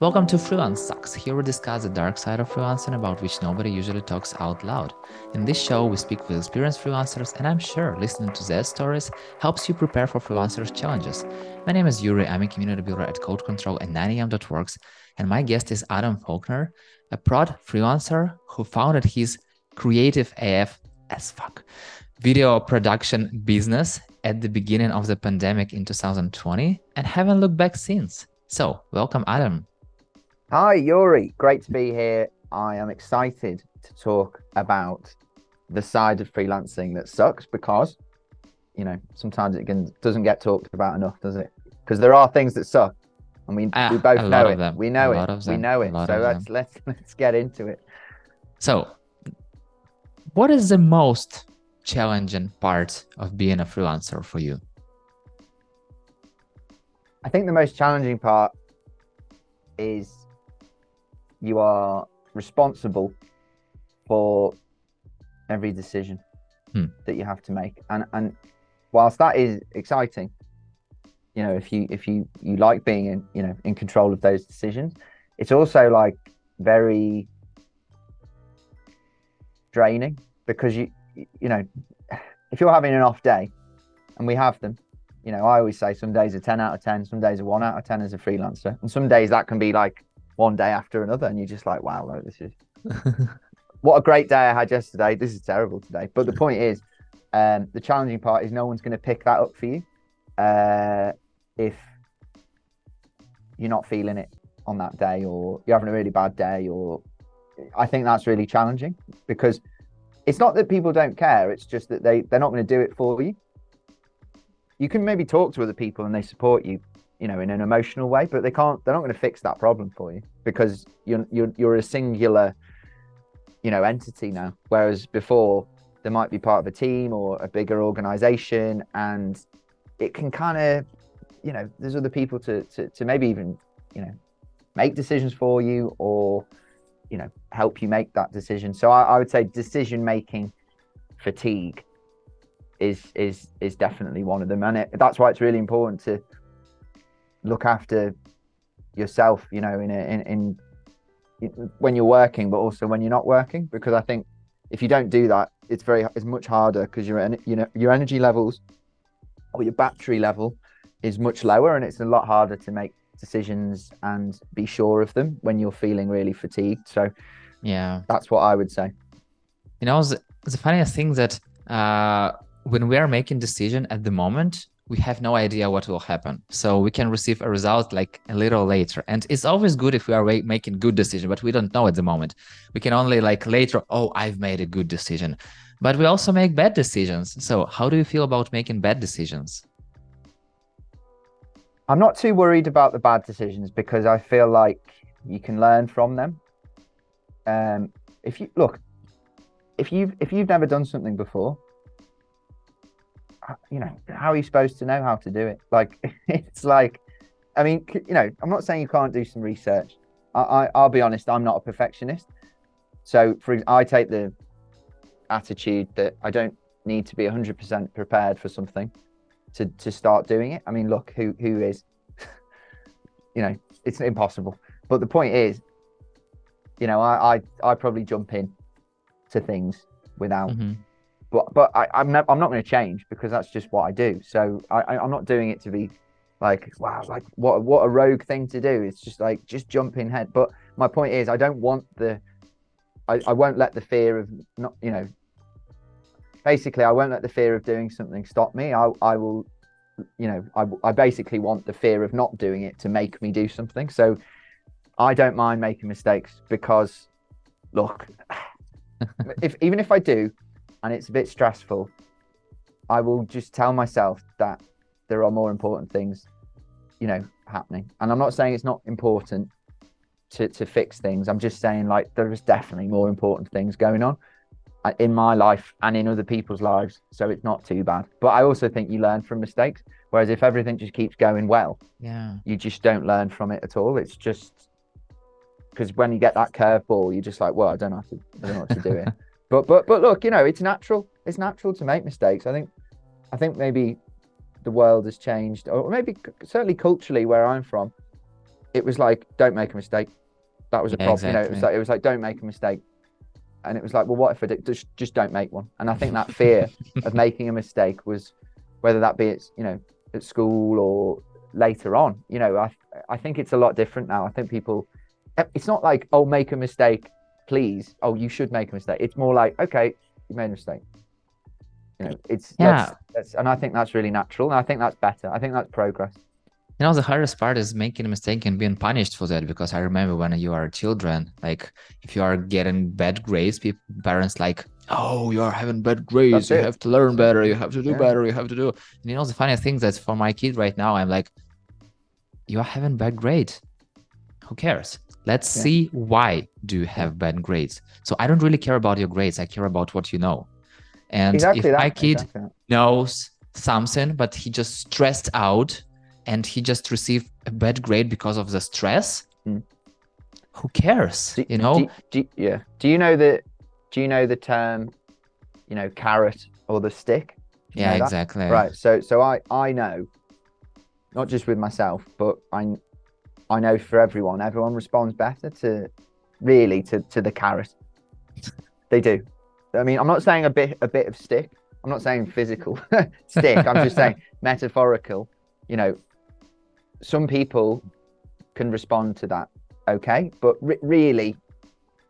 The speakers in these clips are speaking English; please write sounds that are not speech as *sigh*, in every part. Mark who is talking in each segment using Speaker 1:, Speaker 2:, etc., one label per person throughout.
Speaker 1: Welcome to Freelance Sucks. Here we discuss the dark side of freelancing about which nobody usually talks out loud. In this show, we speak with experienced freelancers, and I'm sure listening to their stories helps you prepare for freelancers' challenges. My name is Yuri, I'm a community builder at Code Control and 9am.works, and my guest is Adam Faulkner, a prod freelancer who founded his CreativeAF as fuck video production business at the beginning of the pandemic in 2020 and haven't looked back since. So, welcome, Adam.
Speaker 2: Hi, Yuri. Great to be here. I am excited to talk about the side of freelancing that sucks because, you know, sometimes it can, doesn't get talked about enough, does it? Because there are things that suck, and we, we ah, both know it. We know it. We know it. So let's let's let's get into it.
Speaker 1: So, what is the most challenging part of being a freelancer for you?
Speaker 2: I think the most challenging part is you are responsible for every decision hmm. that you have to make and and whilst that is exciting you know if you if you you like being in you know in control of those decisions it's also like very draining because you you know if you're having an off day and we have them you know i always say some days are 10 out of 10 some days are 1 out of 10 as a freelancer and some days that can be like one day after another, and you're just like, wow, like, this is *laughs* what a great day I had yesterday. This is terrible today. But the point is, um, the challenging part is no one's going to pick that up for you uh, if you're not feeling it on that day, or you're having a really bad day, or I think that's really challenging because it's not that people don't care; it's just that they they're not going to do it for you. You can maybe talk to other people and they support you, you know, in an emotional way, but they can't. They're not going to fix that problem for you because you're you're you're a singular, you know, entity now. Whereas before, there might be part of a team or a bigger organization, and it can kind of, you know, there's other people to to to maybe even, you know, make decisions for you or, you know, help you make that decision. So I, I would say decision making fatigue is is is definitely one of them, and it, that's why it's really important to look after yourself, you know, in, a, in, in when you're working, but also when you're not working, because I think if you don't do that, it's very it's much harder because your you know your energy levels or your battery level is much lower, and it's a lot harder to make decisions and be sure of them when you're feeling really fatigued. So,
Speaker 1: yeah,
Speaker 2: that's what I would say.
Speaker 1: You know, the, the funniest thing that uh, when we are making decision at the moment, we have no idea what will happen. So we can receive a result like a little later. And it's always good if we are making good decision, but we don't know at the moment. We can only like later, oh, I've made a good decision. But we also make bad decisions. So how do you feel about making bad decisions?
Speaker 2: I'm not too worried about the bad decisions because I feel like you can learn from them. Um, if you look, if you've if you've never done something before, you know, how are you supposed to know how to do it? Like, *laughs* it's like, I mean, you know, I'm not saying you can't do some research. I, I will be honest, I'm not a perfectionist. So, for I take the attitude that I don't need to be 100% prepared for something to to start doing it. I mean, look, who who is, *laughs* you know, it's impossible. But the point is, you know, I I, I probably jump in to things without. Mm-hmm but but I, am not, I'm not going to change because that's just what I do. So I, I'm not doing it to be like wow, like what what a rogue thing to do. It's just like just jump in head. But my point is, I don't want the, I, I won't let the fear of not you know. Basically, I won't let the fear of doing something stop me. I I will, you know, I I basically want the fear of not doing it to make me do something. So I don't mind making mistakes because, look, *sighs* if even if I do, and it's a bit stressful, I will just tell myself that there are more important things, you know, happening. And I'm not saying it's not important to, to fix things. I'm just saying like there is definitely more important things going on uh, in my life and in other people's lives. So it's not too bad. But I also think you learn from mistakes. Whereas if everything just keeps going well,
Speaker 1: yeah,
Speaker 2: you just don't learn from it at all. It's just because when you get that curveball, you're just like, well, I don't know how to, I don't know what to do it. *laughs* But but but look, you know, it's natural. It's natural to make mistakes. I think I think maybe the world has changed, or maybe certainly culturally where I'm from, it was like don't make a mistake. That was a
Speaker 1: Yeah,
Speaker 2: problem. You know, it was like it was like don't make a mistake. And it was like, well, what if I did? Just, just don't make one. And I think that fear *laughs* of making a mistake was, whether that be at you know at school or later on. You know, I I think it's a lot different now. I think people, eh, it's not like oh make a mistake, please. Oh you should make a mistake. It's more like okay you made a mistake. You know, it's
Speaker 1: Yeah.
Speaker 2: that's, that's and I think that's really natural, and I think that's better. I think that's progress.
Speaker 1: You know, the hardest part is making a mistake and being punished for that. Because I remember when you are children, like if you are getting bad grades, people, parents like, oh, you are having bad grades.
Speaker 2: That's
Speaker 1: You
Speaker 2: it.
Speaker 1: have to learn better. You have to do
Speaker 2: Yeah.
Speaker 1: better. You have to do. And you know, the funny thing that's for my kid right now, I'm like, you are having bad grades. Who cares? Let's
Speaker 2: Yeah.
Speaker 1: see why do you have bad grades. So I don't really care about your grades. I care about what you know. And
Speaker 2: exactly
Speaker 1: if
Speaker 2: that.
Speaker 1: my kid
Speaker 2: exactly
Speaker 1: knows something, but he just stressed out and he just received a bad grade because of the stress.
Speaker 2: Mm.
Speaker 1: Who cares?
Speaker 2: Do-
Speaker 1: you know?
Speaker 2: do, do, yeah. Do you know the do you know the term, you know, carrot or the stick?
Speaker 1: Yeah, exactly.
Speaker 2: Right. So so I I know, not just with myself, but I I know for everyone, everyone responds better to really to to the carrot. they do. I mean, I'm not saying a bit a bit of stick. I'm not saying physical *laughs* stick. I'm just saying metaphorical. You know, some people can respond to that okay, but re- really,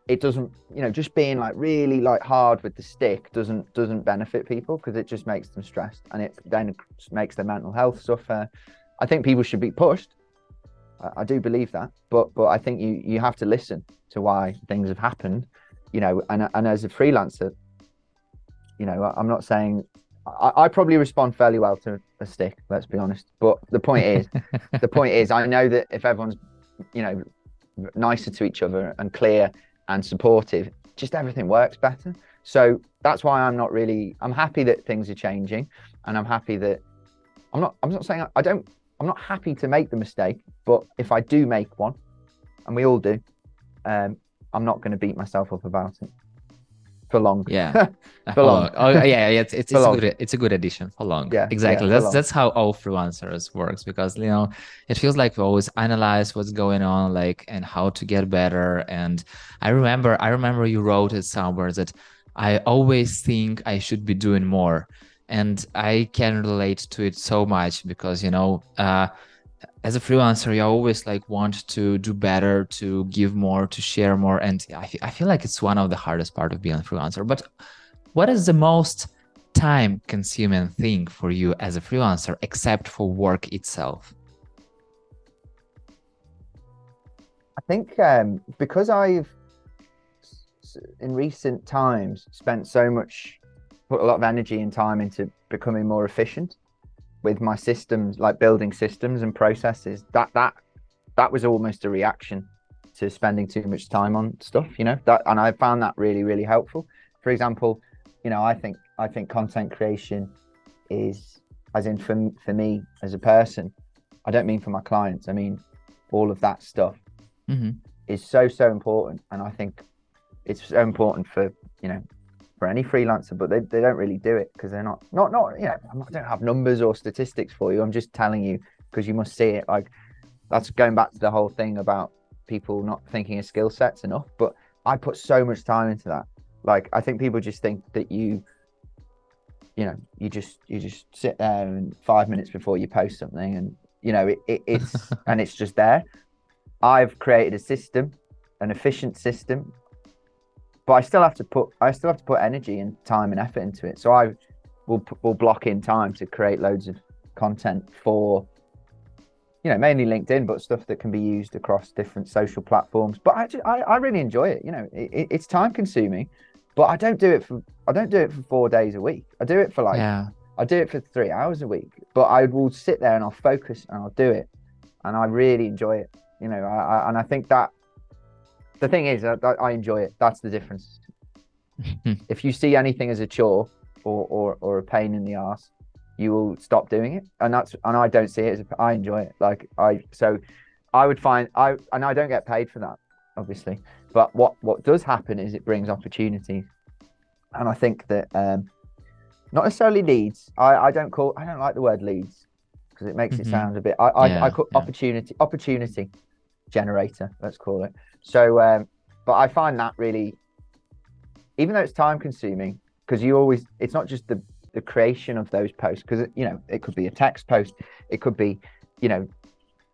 Speaker 2: it doesn't. You know, just being like really like hard with the stick doesn't doesn't benefit people because it just makes them stressed and it then makes their mental health suffer. I think people should be pushed. I, I do believe that, but but I think you you have to listen to why things have happened. You know, and and as a freelancer, you know, I'm not saying I, I probably respond fairly well to a stick. Let's be honest. But the point is, the *laughs* point is, I know that if everyone's, you know, nicer to each other and clear and supportive, just everything works better. So that's why I'm not really. I'm happy that things are changing, and I'm happy that I'm not. I'm not saying I, I don't. I'm not happy to make the mistake, but if I do make one, and we all do, um, I'm not going to beat myself up about it for long.
Speaker 1: Yeah. *laughs*
Speaker 2: For
Speaker 1: For
Speaker 2: long.
Speaker 1: long. Oh yeah, yeah. It's it's, it's a good it's a good addition for long.
Speaker 2: Yeah,
Speaker 1: exactly.
Speaker 2: yeah,
Speaker 1: that's
Speaker 2: long.
Speaker 1: that's how all freelancers works because you know it feels like we always analyze what's going on, like and how to get better. And I remember I remember you wrote it somewhere that I always think I should be doing more, and I can relate to it so much because you know. uh as a freelancer, you always like want to do better, to give more, to share more, and I, I feel like it's one of the hardest part of being a freelancer. But what is the most time-consuming thing for you as a freelancer, except for work itself?
Speaker 2: I think um, because I've in recent times spent so much, put a lot of energy and time into becoming more efficient with my systems, like building systems and processes. That that that was almost a reaction to spending too much time on stuff, you know. That and I found that really really helpful. For example, you know, I think I think content creation is, as in for for me as a person. I don't mean for my clients. I mean all of that stuff
Speaker 1: hmm
Speaker 2: is so so important and i think it's so important for you know for any freelancer but they, they don't really do it because they're not not not you know i don't have numbers or statistics for you. I'm just telling you because you must see it. Like that's going back to the whole thing about people not thinking of skill sets enough but i put so much time into that. Like i think people just think that you you know you just you just sit there and five minutes before you post something and you know it, it it's *laughs* and it's just there. I've created a system, an efficient system, but I still have to put I still have to put energy and time and effort into it. So I will will block in time to create loads of content for you know mainly LinkedIn, but stuff that can be used across different social platforms. But I ju- I, I really enjoy it. You know, it- it's time consuming, but I don't do it for I don't do it for four days a week. I do it for like
Speaker 1: yeah.
Speaker 2: I do it for three hours a week, but I will sit there and I'll focus and I'll do it, and I really enjoy it. You know, I, I and I think that the thing is that I enjoy it. That's the difference. *laughs* if you see anything as a chore or or, or a pain in the ass, you will stop doing it, and that's and I don't see it as a, I enjoy it. Like I so I would find I and I don't get paid for that, obviously. But what what does happen is it brings opportunities, and I think that um, not necessarily leads. I, I don't call I don't like the word leads because it makes
Speaker 1: Mhm.
Speaker 2: it sound a bit. I I,
Speaker 1: Yeah,
Speaker 2: I call
Speaker 1: yeah.
Speaker 2: opportunity opportunity. generator, let's call it. So, um, but I find that really, even though it's time consuming, because you always, it's not just the the creation of those posts, because you know it could be a text post, it could be, you know,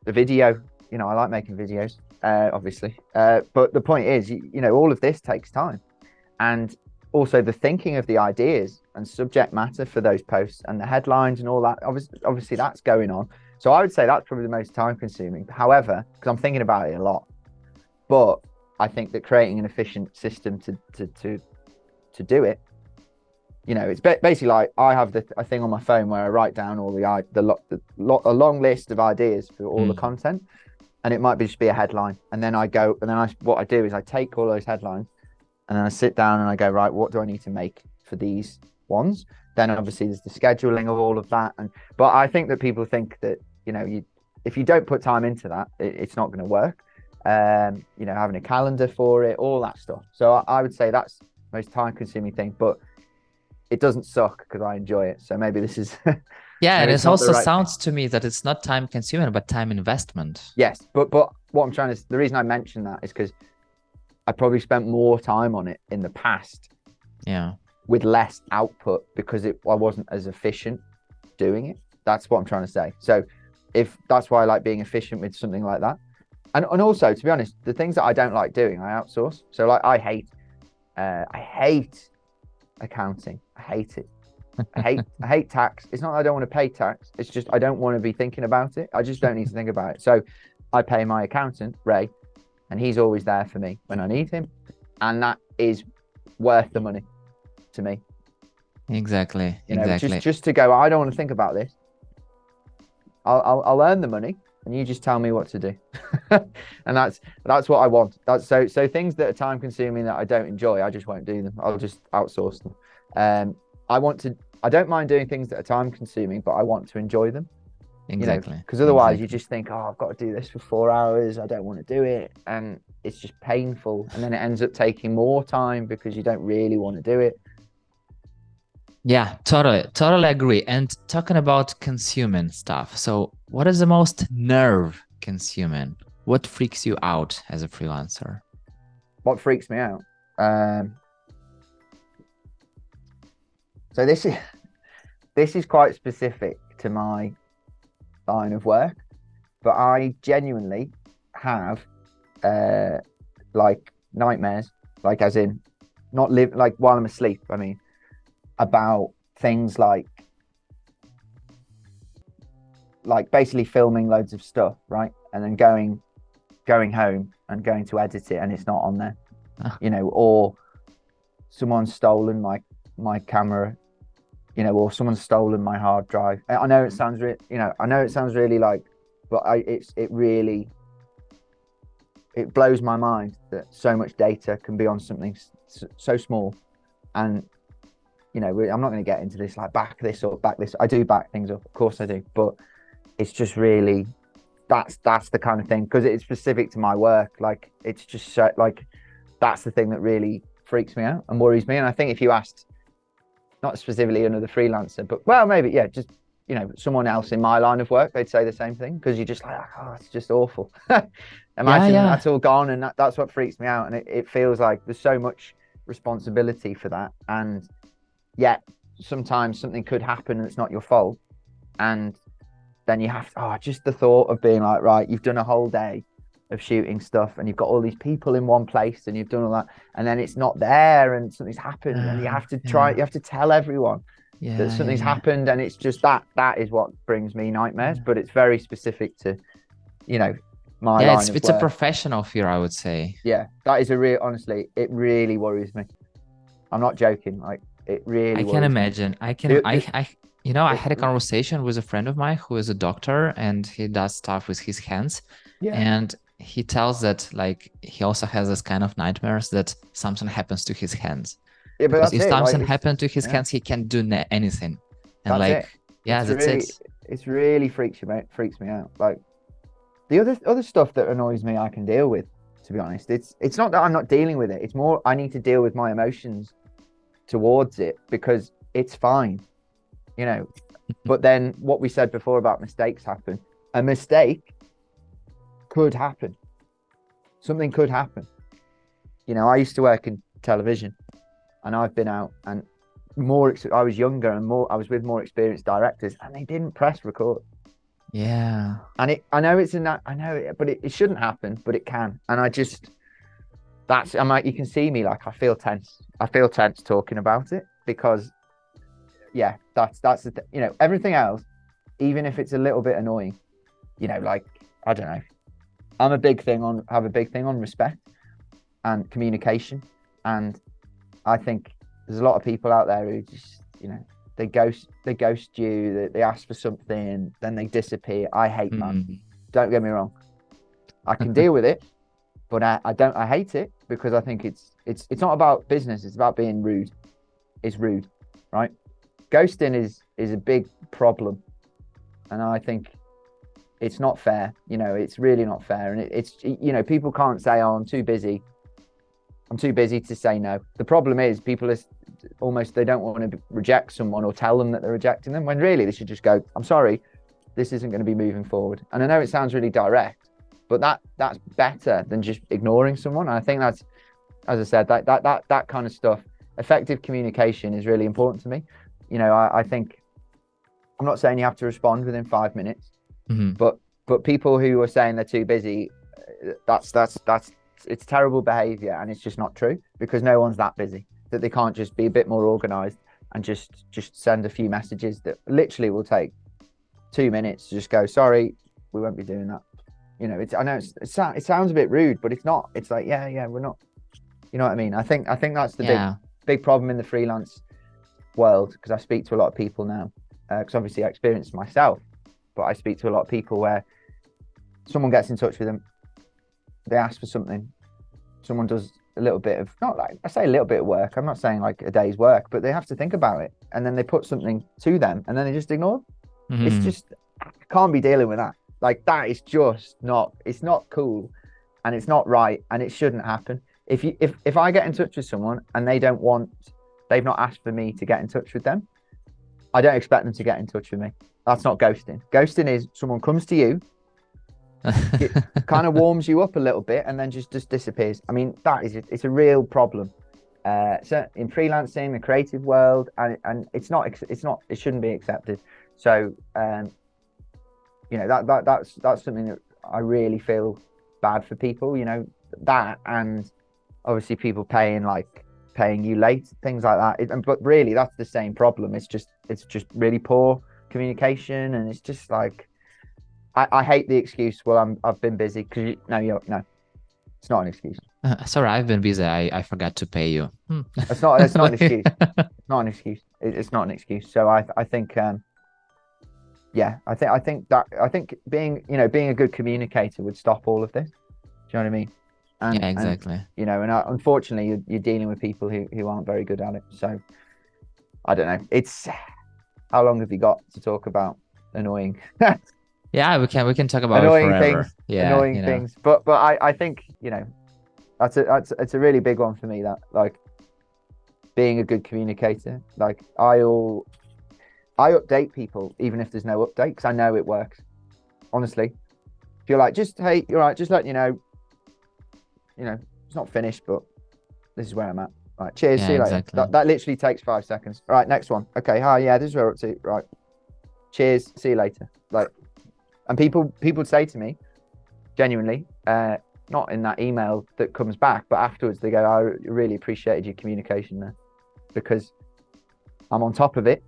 Speaker 2: the video. You know, I like making videos, uh, obviously, uh, but the point is, you, you know, all of this takes time, and also the thinking of the ideas and subject matter for those posts and the headlines and all that. Obviously, obviously that's going on. So I would say that's probably the most time consuming. However, because I'm thinking about it a lot, but I think that creating an efficient system to to to to do it, you know, it's basically like I have the a thing on my phone where I write down all the the, the, a long list of ideas for all mm. the hmm. content, and it might be just be a headline, and then I go and then I what I do is I take all those headlines, and then I sit down and I go right, what do I need to make for these ones? Then obviously there's the scheduling of all of that, and but I think that people think that you know you if you don't put time into that, it, it's not going to work. Um, you know, having a calendar for it, all that stuff. So I, I would say that's most time consuming thing, but it doesn't suck because I enjoy it. So maybe this is. *laughs*
Speaker 1: yeah, and it also right sounds thing. to me that it's not time consuming, but time investment.
Speaker 2: Yes, but but what I'm trying to the reason I mention that is because I probably spent more time on it in the past.
Speaker 1: Yeah.
Speaker 2: With less output because it I wasn't as efficient doing it. That's what I'm trying to say. So if that's why I like being efficient with something like that. And and also to be honest, the things that I don't like doing, I outsource. So like I hate uh, I hate accounting. I hate it. I hate *laughs* I hate tax. It's not I don't want to pay tax. It's just I don't want to be thinking about it. I just don't need to think about it. So I pay my accountant, Ray, and he's always there for me when I need him. And that is worth the money to me.
Speaker 1: Exactly. You know, exactly.
Speaker 2: Just just to go, I don't want to think about this. I'll, I'll, I'll earn the money and you just tell me what to do. *laughs* And that's that's what i want. That's so so things that are time consuming that i don't enjoy i just won't do them. I'll just outsource them. Um i want to i don't mind doing things that are time consuming but i want to enjoy them.
Speaker 1: Exactly
Speaker 2: because you know? otherwise exactly. you just think oh i've got to do this for four hours. I don't want to do it. And it's just painful. And then it ends up taking more time because you don't really want to do it
Speaker 1: yeah, totally, totally agree. And talking about consuming stuff. So, what is the most nerve consuming? What freaks you out as a freelancer?
Speaker 2: What freaks me out? Um, so this is *laughs* this is quite specific to my line of work, but I genuinely have uh, like nightmares, like as in not live like while I'm asleep. I mean, about things like like basically filming loads of stuff, right? And then going going home and going to edit it and it's not on there. Ah. You know, or someone's stolen my my camera, you know, or someone's stolen my hard drive. I know it sounds re- you know, I know it sounds really like but I it's it really it blows my mind that so much data can be on something so small and you know, I'm not going to get into this like back this or back this. I do back things up, of course I do, but it's just really that's that's the kind of thing because it's specific to my work. Like it's just so, like that's the thing that really freaks me out and worries me. And I think if you asked not specifically another freelancer, but well, maybe yeah, just you know, someone else in my line of work, they'd say the same thing because you're just like, ah, oh, it's just awful. *laughs* Imagine yeah, yeah. that's all gone, and that, that's what freaks me out. And it, it feels like there's so much responsibility for that, and yet sometimes something could happen and it's not your fault. And then you have to oh just the thought of being like right you've done a whole day of shooting stuff and you've got all these people in one place and you've done all that and then it's not there and something's happened uh, and you have to try yeah. you have to tell everyone yeah, that something's yeah, happened and it's just that that is what brings me nightmares but it's very specific to you know my yeah
Speaker 1: it's, it's a professional fear i would say.
Speaker 2: Yeah that is a real honestly it really worries me. I'm not joking like it really.
Speaker 1: I can imagine. I can. It, I. I. You know, I had a conversation with a friend of mine who is a doctor and he does stuff with his hands. Yeah. And he tells that like he also has this kind of nightmares that something happens to his hands. Yeah, but if it. something like, happens to his yeah. hands, he can't do anything. And
Speaker 2: that's
Speaker 1: like,
Speaker 2: it.
Speaker 1: yeah,
Speaker 2: it's
Speaker 1: that's
Speaker 2: really,
Speaker 1: it.
Speaker 2: It's really freaks you out. Freaks me out. Like the other other stuff that annoys me, I can deal with. To be honest, it's it's not that I'm not dealing with it. It's more I need to deal with my emotions towards it because it's fine, you know. but then what we said before about mistakes happen, a mistake could happen. something could happen. You know, I used to work in television, and I've been out and more. I was younger and more. I was with more experienced directors, and they didn't press record.
Speaker 1: Yeah.
Speaker 2: And it, I know it's in that. I know, it, but it, it shouldn't happen, but it can. And I just, that's. I'm like, you can see me like I feel tense. I feel tense talking about it because, yeah, that's that's the. Th- you know, everything else, even if it's a little bit annoying, you know, like I don't know. I'm a big thing on have a big thing on respect and communication, and I think there's a lot of people out there who just, you know, they ghost they ghost you they, they ask for something then they disappear i hate man
Speaker 1: Mm.
Speaker 2: don't get me wrong i can deal with it but I, I don't i hate it because i think it's it's it's not about business it's about being rude. It's rude right? Ghosting is is a big problem. And i think it's not fair you know it's really not fair. And it, it's you know people can't say oh i'm too busy. I'm too busy to say no. The problem is people are almost they don't want to reject someone or tell them that they're rejecting them when really they should just go i'm sorry this isn't going to be moving forward. And i know it sounds really direct but that that's better than just ignoring someone. And i think that's as i said that that that, that kind of stuff effective communication is really important to me. You know I, I think i'm not saying you have to respond within five minutes
Speaker 1: Mhm.
Speaker 2: but but people who are saying they're too busy that's that's that's it's terrible behavior and it's just not true because no one's that busy that they can't just be a bit more organized and just just send a few messages that literally will take two minutes to just go sorry we won't be doing that you know it's i know it's, it, sou- it sounds a bit rude but it's not it's like yeah yeah we're not you know what i mean i think i think that's the big
Speaker 1: Yeah.
Speaker 2: big problem in the freelance world because I speak to a lot of people now. Because obviously I experienced myself, but I speak to a lot of people where someone gets in touch with them, they ask for something, someone does a little bit of not like I say a little bit of work. I'm not saying like a day's work, but they have to think about it, and then they put something to them, and then they just ignore.
Speaker 1: Mhm.
Speaker 2: It's just I can't be dealing with that. Like that is just not. It's not cool, and it's not right, and it shouldn't happen. If you if if I get in touch with someone and they don't want, they've not asked for me to get in touch with them, I don't expect them to get in touch with me. That's not ghosting. Ghosting is someone comes to you, *laughs* kind of warms you up a little bit, and then just just disappears. I mean, that is it's a real problem. Uh, so in freelancing, the creative world, and and it's not it's not it shouldn't be accepted. So um, you know that that that's that's something that I really feel bad for people. You know that and obviously people paying like paying you late, things like that. It, and- but really, that's the same problem. It's just it's just really poor communication, and it's just like I, I hate the excuse. Well, I'm I've been busy because no, you no, it's not an excuse.
Speaker 1: Uh, sorry, I've been busy. I, I forgot to pay you. Hmm.
Speaker 2: It's not it's not an *laughs* excuse. It's not an excuse. It, it's not an excuse. So I I think um yeah, I think I think that I think being you know being a good communicator would stop all of this. Do you know what I mean? And,
Speaker 1: yeah,
Speaker 2: and,
Speaker 1: exactly.
Speaker 2: you know, and uh, unfortunately, you're, you're dealing with people who, who aren't very good at it. So I don't know. It's how long have you got to talk about annoying, *laughs*
Speaker 1: Yeah, we can we can talk about
Speaker 2: Annoying things,
Speaker 1: yeah,
Speaker 2: annoying
Speaker 1: you know.
Speaker 2: things? But but I, I think you know that's a that's it's a really big one for me. That like being a good communicator. Like I all I update people even if there's no update because I know it works. Honestly, if you're like just hey, you're right, just letting you know. You know, it's not finished, but this is where I'm at. Right, cheers.
Speaker 1: Yeah,
Speaker 2: see you later.
Speaker 1: exactly.
Speaker 2: That, that literally takes five seconds. All right, next one. Okay, hi, yeah, this is where we're up to. Right, cheers. See you later. Like, and people people say to me, genuinely, uh, not in that email that comes back, but afterwards they go, I really appreciated your communication there because I'm on top of it.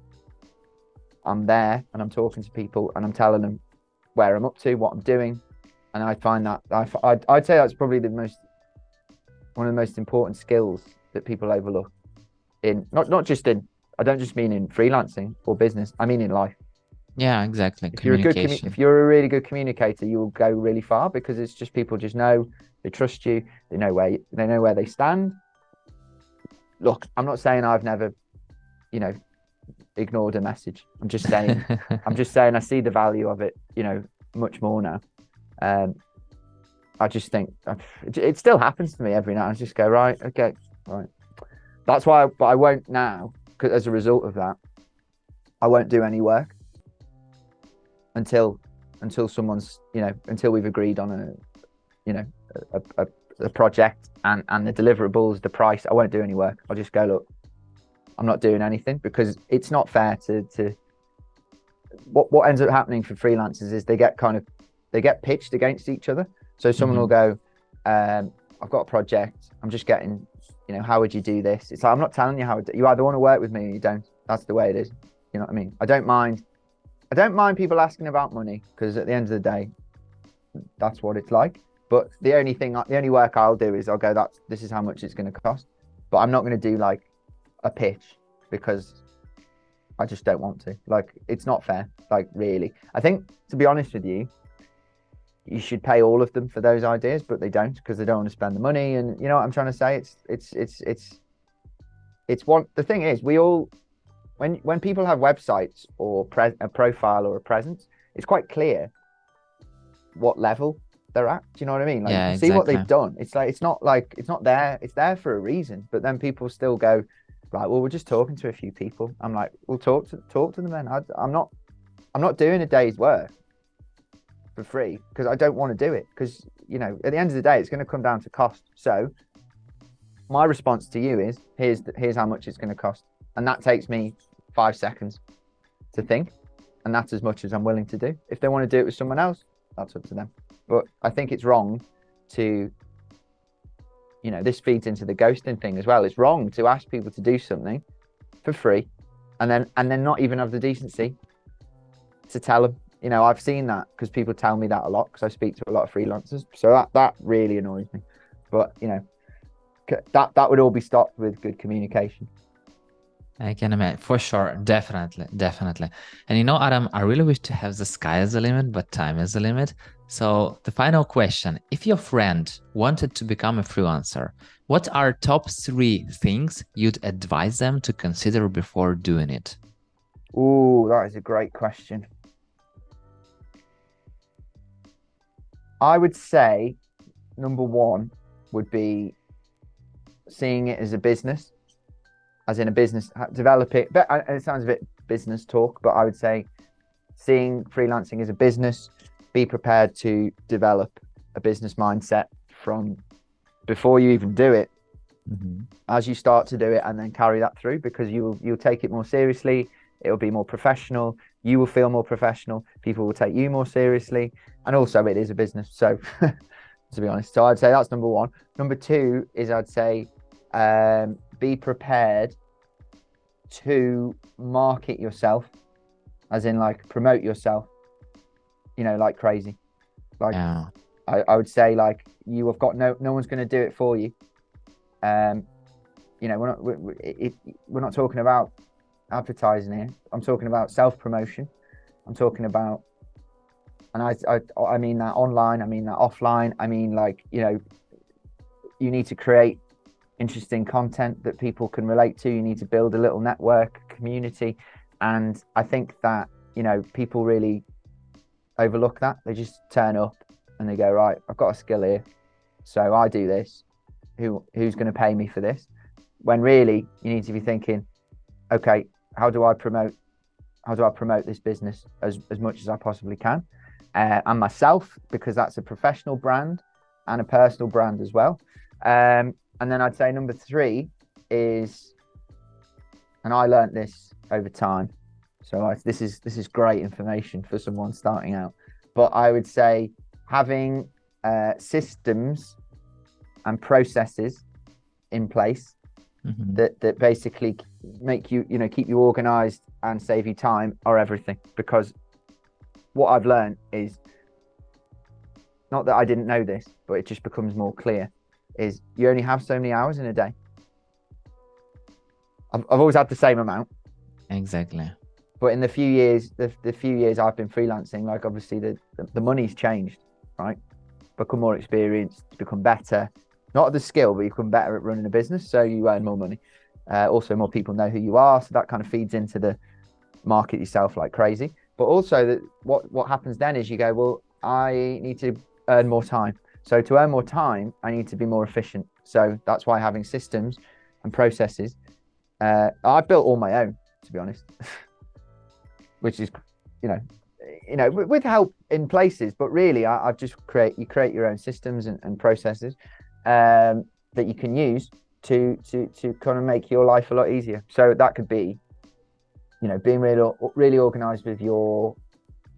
Speaker 2: I'm there and I'm talking to people and I'm telling them where I'm up to, what I'm doing, and I find that I, I'd, I'd say that's probably the most one of the most important skills that people overlook in not not just in I don't just mean in freelancing or business. I mean in life.
Speaker 1: Yeah, exactly.
Speaker 2: If you're a good commu-
Speaker 1: Communication.
Speaker 2: if you're a really good communicator, you will go really far because it's just people just know they trust you. They know where they know where they stand. Look, I'm not saying I've never, you know, ignored a message. I'm just *laughs* saying I'm just saying I see the value of it, you know, much more now. Um, I just think uh, it, still happens to me every now. and I just go right, okay, right. That's why, but I won't now. Cause as a result of that, I won't do any work until until someone's, you know, until we've agreed on a, you know, a, a, the project and and the deliverables, the price. I won't do any work. I'll just go look. I'm not doing anything because it's not fair to to. What what ends up happening for freelancers is they get kind of they get pitched against each other. So someone will go, um, "I've got a project. I'm just getting, you know, how would you do this?" It's like I'm not telling you how. You either want to work with me or you don't. That's the way it is. You know what I mean? I don't mind. I don't mind people asking about money because at the end of the day, that's what it's like. But the only thing, the only work I'll do is I'll go, that's this is how much it's going to cost. But I'm not going to do like a pitch because I just don't want to. Like, it's not fair. Like, really. I think, to be honest with you, you should pay all of them for those ideas, but they don't because they don't want to spend the money. And you know what I'm trying to say? It's, it's, it's, it's, it's one. The thing is, we all, when when people have websites or pre- a profile or a presence, it's quite clear what level they're at. Do you know what I mean? Like
Speaker 1: Yeah,
Speaker 2: see what they've done. It's like it's not like it's not there. It's there for a reason. But then people still go, right. Well, we're just talking to a few people. I'm like, we'll talk to talk to them then. I, I'm not I'm not doing a day's work for free because I don't want to do it. Because you know, at the end of the day, it's going to come down to cost. So my response to you is here's the, here's how much it's going to cost, and that takes me five seconds to think, and that's as much as I'm willing to do. If they want to do it with someone else, that's up to them. But I think it's wrong to, you know, this feeds into the ghosting thing as well. It's wrong to ask people to do something for free, and then and then not even have the decency to tell them. You know, I've seen that because people tell me that a lot because I speak to a lot of freelancers. So that that really annoys me. But you know, that that would all be stopped with good communication.
Speaker 1: I can imagine for sure, definitely, definitely. And you know, Adam, I really wish to have the sky as the limit, but time is the limit. So the final question: If your friend wanted to become a freelancer, what are top three things you'd advise them to consider before doing it?
Speaker 2: Ooh, that is a great question. I would say number one would be seeing it as a business, as in a business, develop it. But uh, it sounds a bit business talk, but I would say seeing freelancing as a business, be prepared to develop a business mindset from before you even do it. As you start to do it and then carry that through because you will you'll take it more seriously it'll be more professional you will feel more professional people will take you more seriously and also it is a business so *laughs* to be honest. So i'd say that's number one. Number two is i'd say um, be prepared to market yourself as in like promote yourself you know like crazy like
Speaker 1: Yeah,
Speaker 2: I, I would say like you have got no no one's going to do it for you. Um, you know, we're not we're, it, we're not talking about advertising here. I'm talking about self promotion. I'm talking about, and I, I I mean that online. I mean that offline. I mean like you know, you need to create interesting content that people can relate to. You need to build a little network community, and I think that you know people really overlook that. They just turn up and they go right. I've got a skill here, so I do this. Who who's going to pay me for this? When really you need to be thinking, okay, how do I promote? How do I promote this business as as much as I possibly can, uh, and myself because that's a professional brand and a personal brand as well. Um, and then I'd say number three is, and I learnt this over time. So I, this is this is great information for someone starting out. But I would say having uh, systems and processes in place
Speaker 1: Mhm.
Speaker 2: that that basically make you you know keep you organized and save you time are everything because what i've learned is not that i didn't know this but it just becomes more clear is you only have so many hours in a day. I've, I've always had the same amount.
Speaker 1: Exactly.
Speaker 2: but in the few years the, the few years i've been freelancing like obviously the, the, the money's changed right? Become more experienced become better. Not the skill but you become better at running a business so you earn more money. Uh, also more people know who you are so that kind of feeds into the market yourself like crazy. But also that what what happens then is you go well i need to earn more time so to earn more time i need to be more efficient so that's why having systems and processes uh, i built all my own to be honest *laughs* which is you know you know with, help in places but really I, i've just create you create your own systems and, and processes um, that you can use to to to kind of make your life a lot easier. So that could be, you know, being really really organized with your,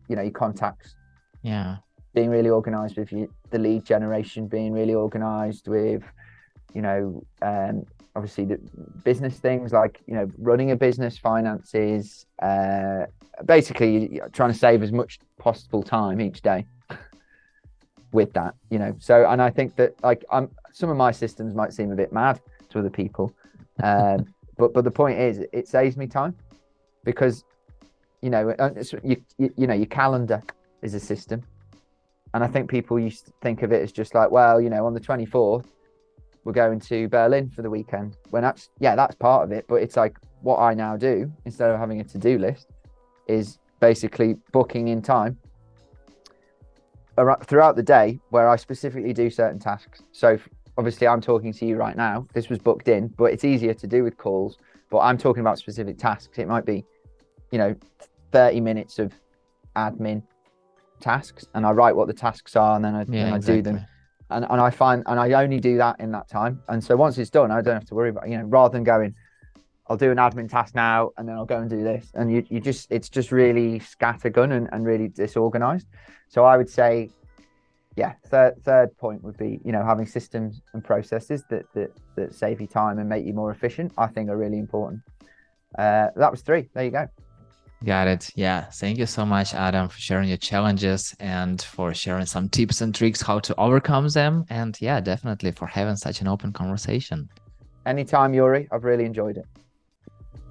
Speaker 2: you know, your contacts.
Speaker 1: Yeah.
Speaker 2: Being really organized with your, the lead generation. Being really organized with, you know, um, obviously the business things like you know running a business, finances. Uh, basically, trying to save as much possible time each day *laughs* with that you know so and i think that like i'm some of my systems might seem a bit mad to other people um, *laughs* but but the point is it saves me time because you know uh, you, you know your calendar is a system and i think people used to think of it as just like well you know on the 24th we're going to berlin for the weekend when that's yeah that's part of it but it's like what i now do instead of having a to-do list is basically booking in time throughout the day where I specifically do certain tasks. So obviously, I'm talking to you right now. This was booked in, but it's easier to do with calls. But I'm talking about specific tasks. It might be, you know, 30 minutes of admin tasks, and I write what the tasks are, and then I, yeah, I exactly. do them. And, and I find, and I only do that in that time. And so once it's done, I don't have to worry about, you know, rather than going, I'll do an admin task now and then I'll go and do this. And you, you just, it's just really scattergun and, and really disorganized. So I would say, yeah, third, third point would be, you know, having systems and processes that, that, that save you time and make you more efficient, I think are really important. Uh, that was three. There you go.
Speaker 1: Got it. Yeah. Thank you so much, Adam, for sharing your challenges and for sharing some tips and tricks how to overcome them. And yeah, definitely for having such an open conversation.
Speaker 2: Anytime, Yuri. I've really enjoyed it.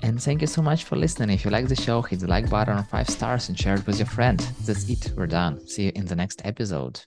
Speaker 1: And thank you so much for listening. If you like the show, hit the like button on five stars and share it with your friend. That's it. We're done. See you in the next episode.